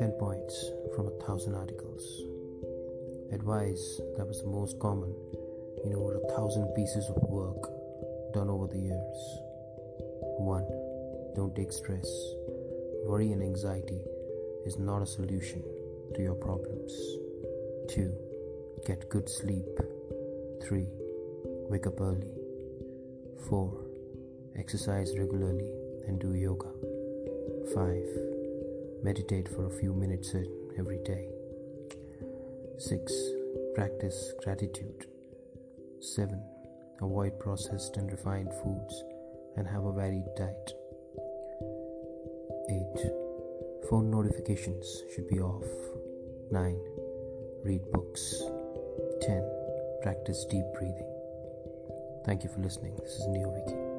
1000 articles. Advice that was the most common in over a thousand pieces of work done over the years. 1. Don't take stress. Worry and anxiety is not a solution to your problems. 2. Get good sleep. 3. Wake up early. 4. Exercise regularly and do yoga. 5. Meditate for a few minutes every day. 6. Practice gratitude. 7. Avoid processed and refined foods and have a varied diet. 8. Phone notifications should be off. 9. Read books. 10. Practice deep breathing. Thank you for listening. This is Neoviky.